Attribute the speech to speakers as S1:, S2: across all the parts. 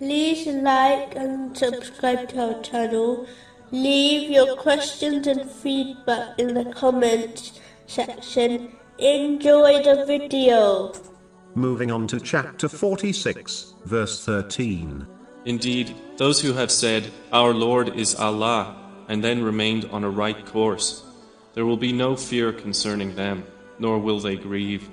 S1: like and subscribe to our channel. Leave your questions and feedback in the comments section. Enjoy the video.
S2: Moving on to chapter 46, verse 13.
S3: Indeed, those who have said, Our Lord is Allah, and then remained on a right course, there will be no fear concerning them, nor will they grieve.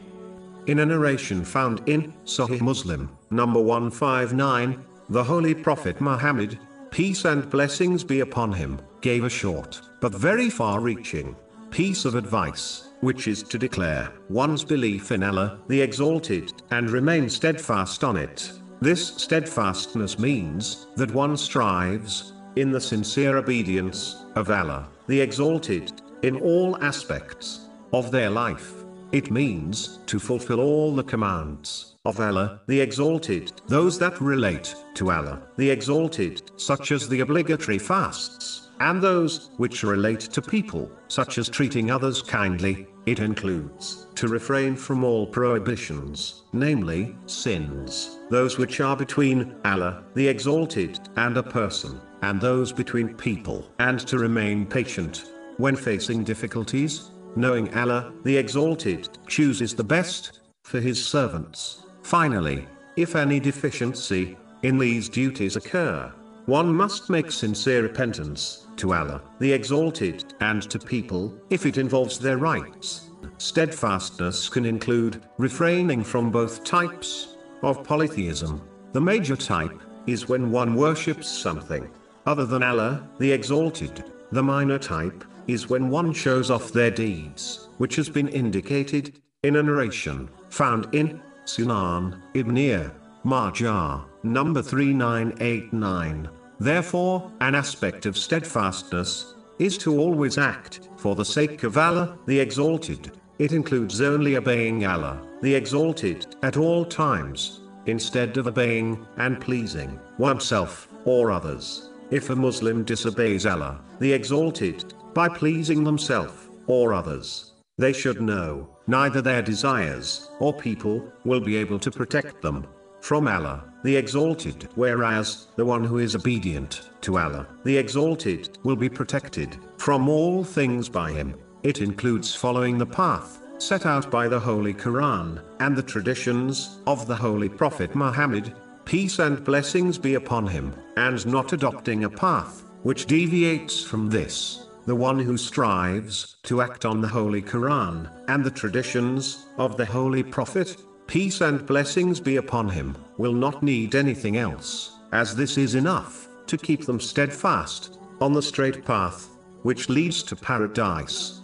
S2: In a narration found in Sahih Muslim, number 159, the Holy Prophet Muhammad, peace and blessings be upon him, gave a short, but very far reaching, piece of advice, which is to declare one's belief in Allah, the Exalted, and remain steadfast on it. This steadfastness means that one strives, in the sincere obedience of Allah, the Exalted, in all aspects of their life. It means to fulfill all the commands of Allah, the Exalted, those that relate to Allah, the Exalted, such as the obligatory fasts, and those which relate to people, such as treating others kindly. It includes to refrain from all prohibitions, namely, sins, those which are between Allah, the Exalted, and a person, and those between people, and to remain patient when facing difficulties, knowing Allah, the Exalted, chooses the best for His servants. Finally, if any deficiency in these duties occur, one must make sincere repentance to Allah, the Exalted, and to people, if it involves their rights. Steadfastness can include refraining from both types of polytheism. The major type is when one worships something other than Allah, the Exalted. The minor type is when one shows off their deeds, which has been indicated in a narration found in Sunan Ibn Majah, number 3989. Therefore, an aspect of steadfastness is to always act for the sake of Allah, the Exalted. It includes only obeying Allah, the Exalted, at all times, instead of obeying and pleasing oneself or others. If a Muslim disobeys Allah, the Exalted, by pleasing themselves or others, they should know neither their desires or people will be able to protect them from Allah, the Exalted, whereas the one who is obedient to Allah, the Exalted, will be protected from all things by Him. It includes following the path set out by the Holy Quran and the traditions of the Holy Prophet Muhammad, peace and blessings be upon him, and not adopting a path which deviates from this. The one who strives to act on the Holy Quran and the traditions of the Holy Prophet, peace and blessings be upon him, will not need anything else, as this is enough to keep them steadfast on the straight path which leads to paradise.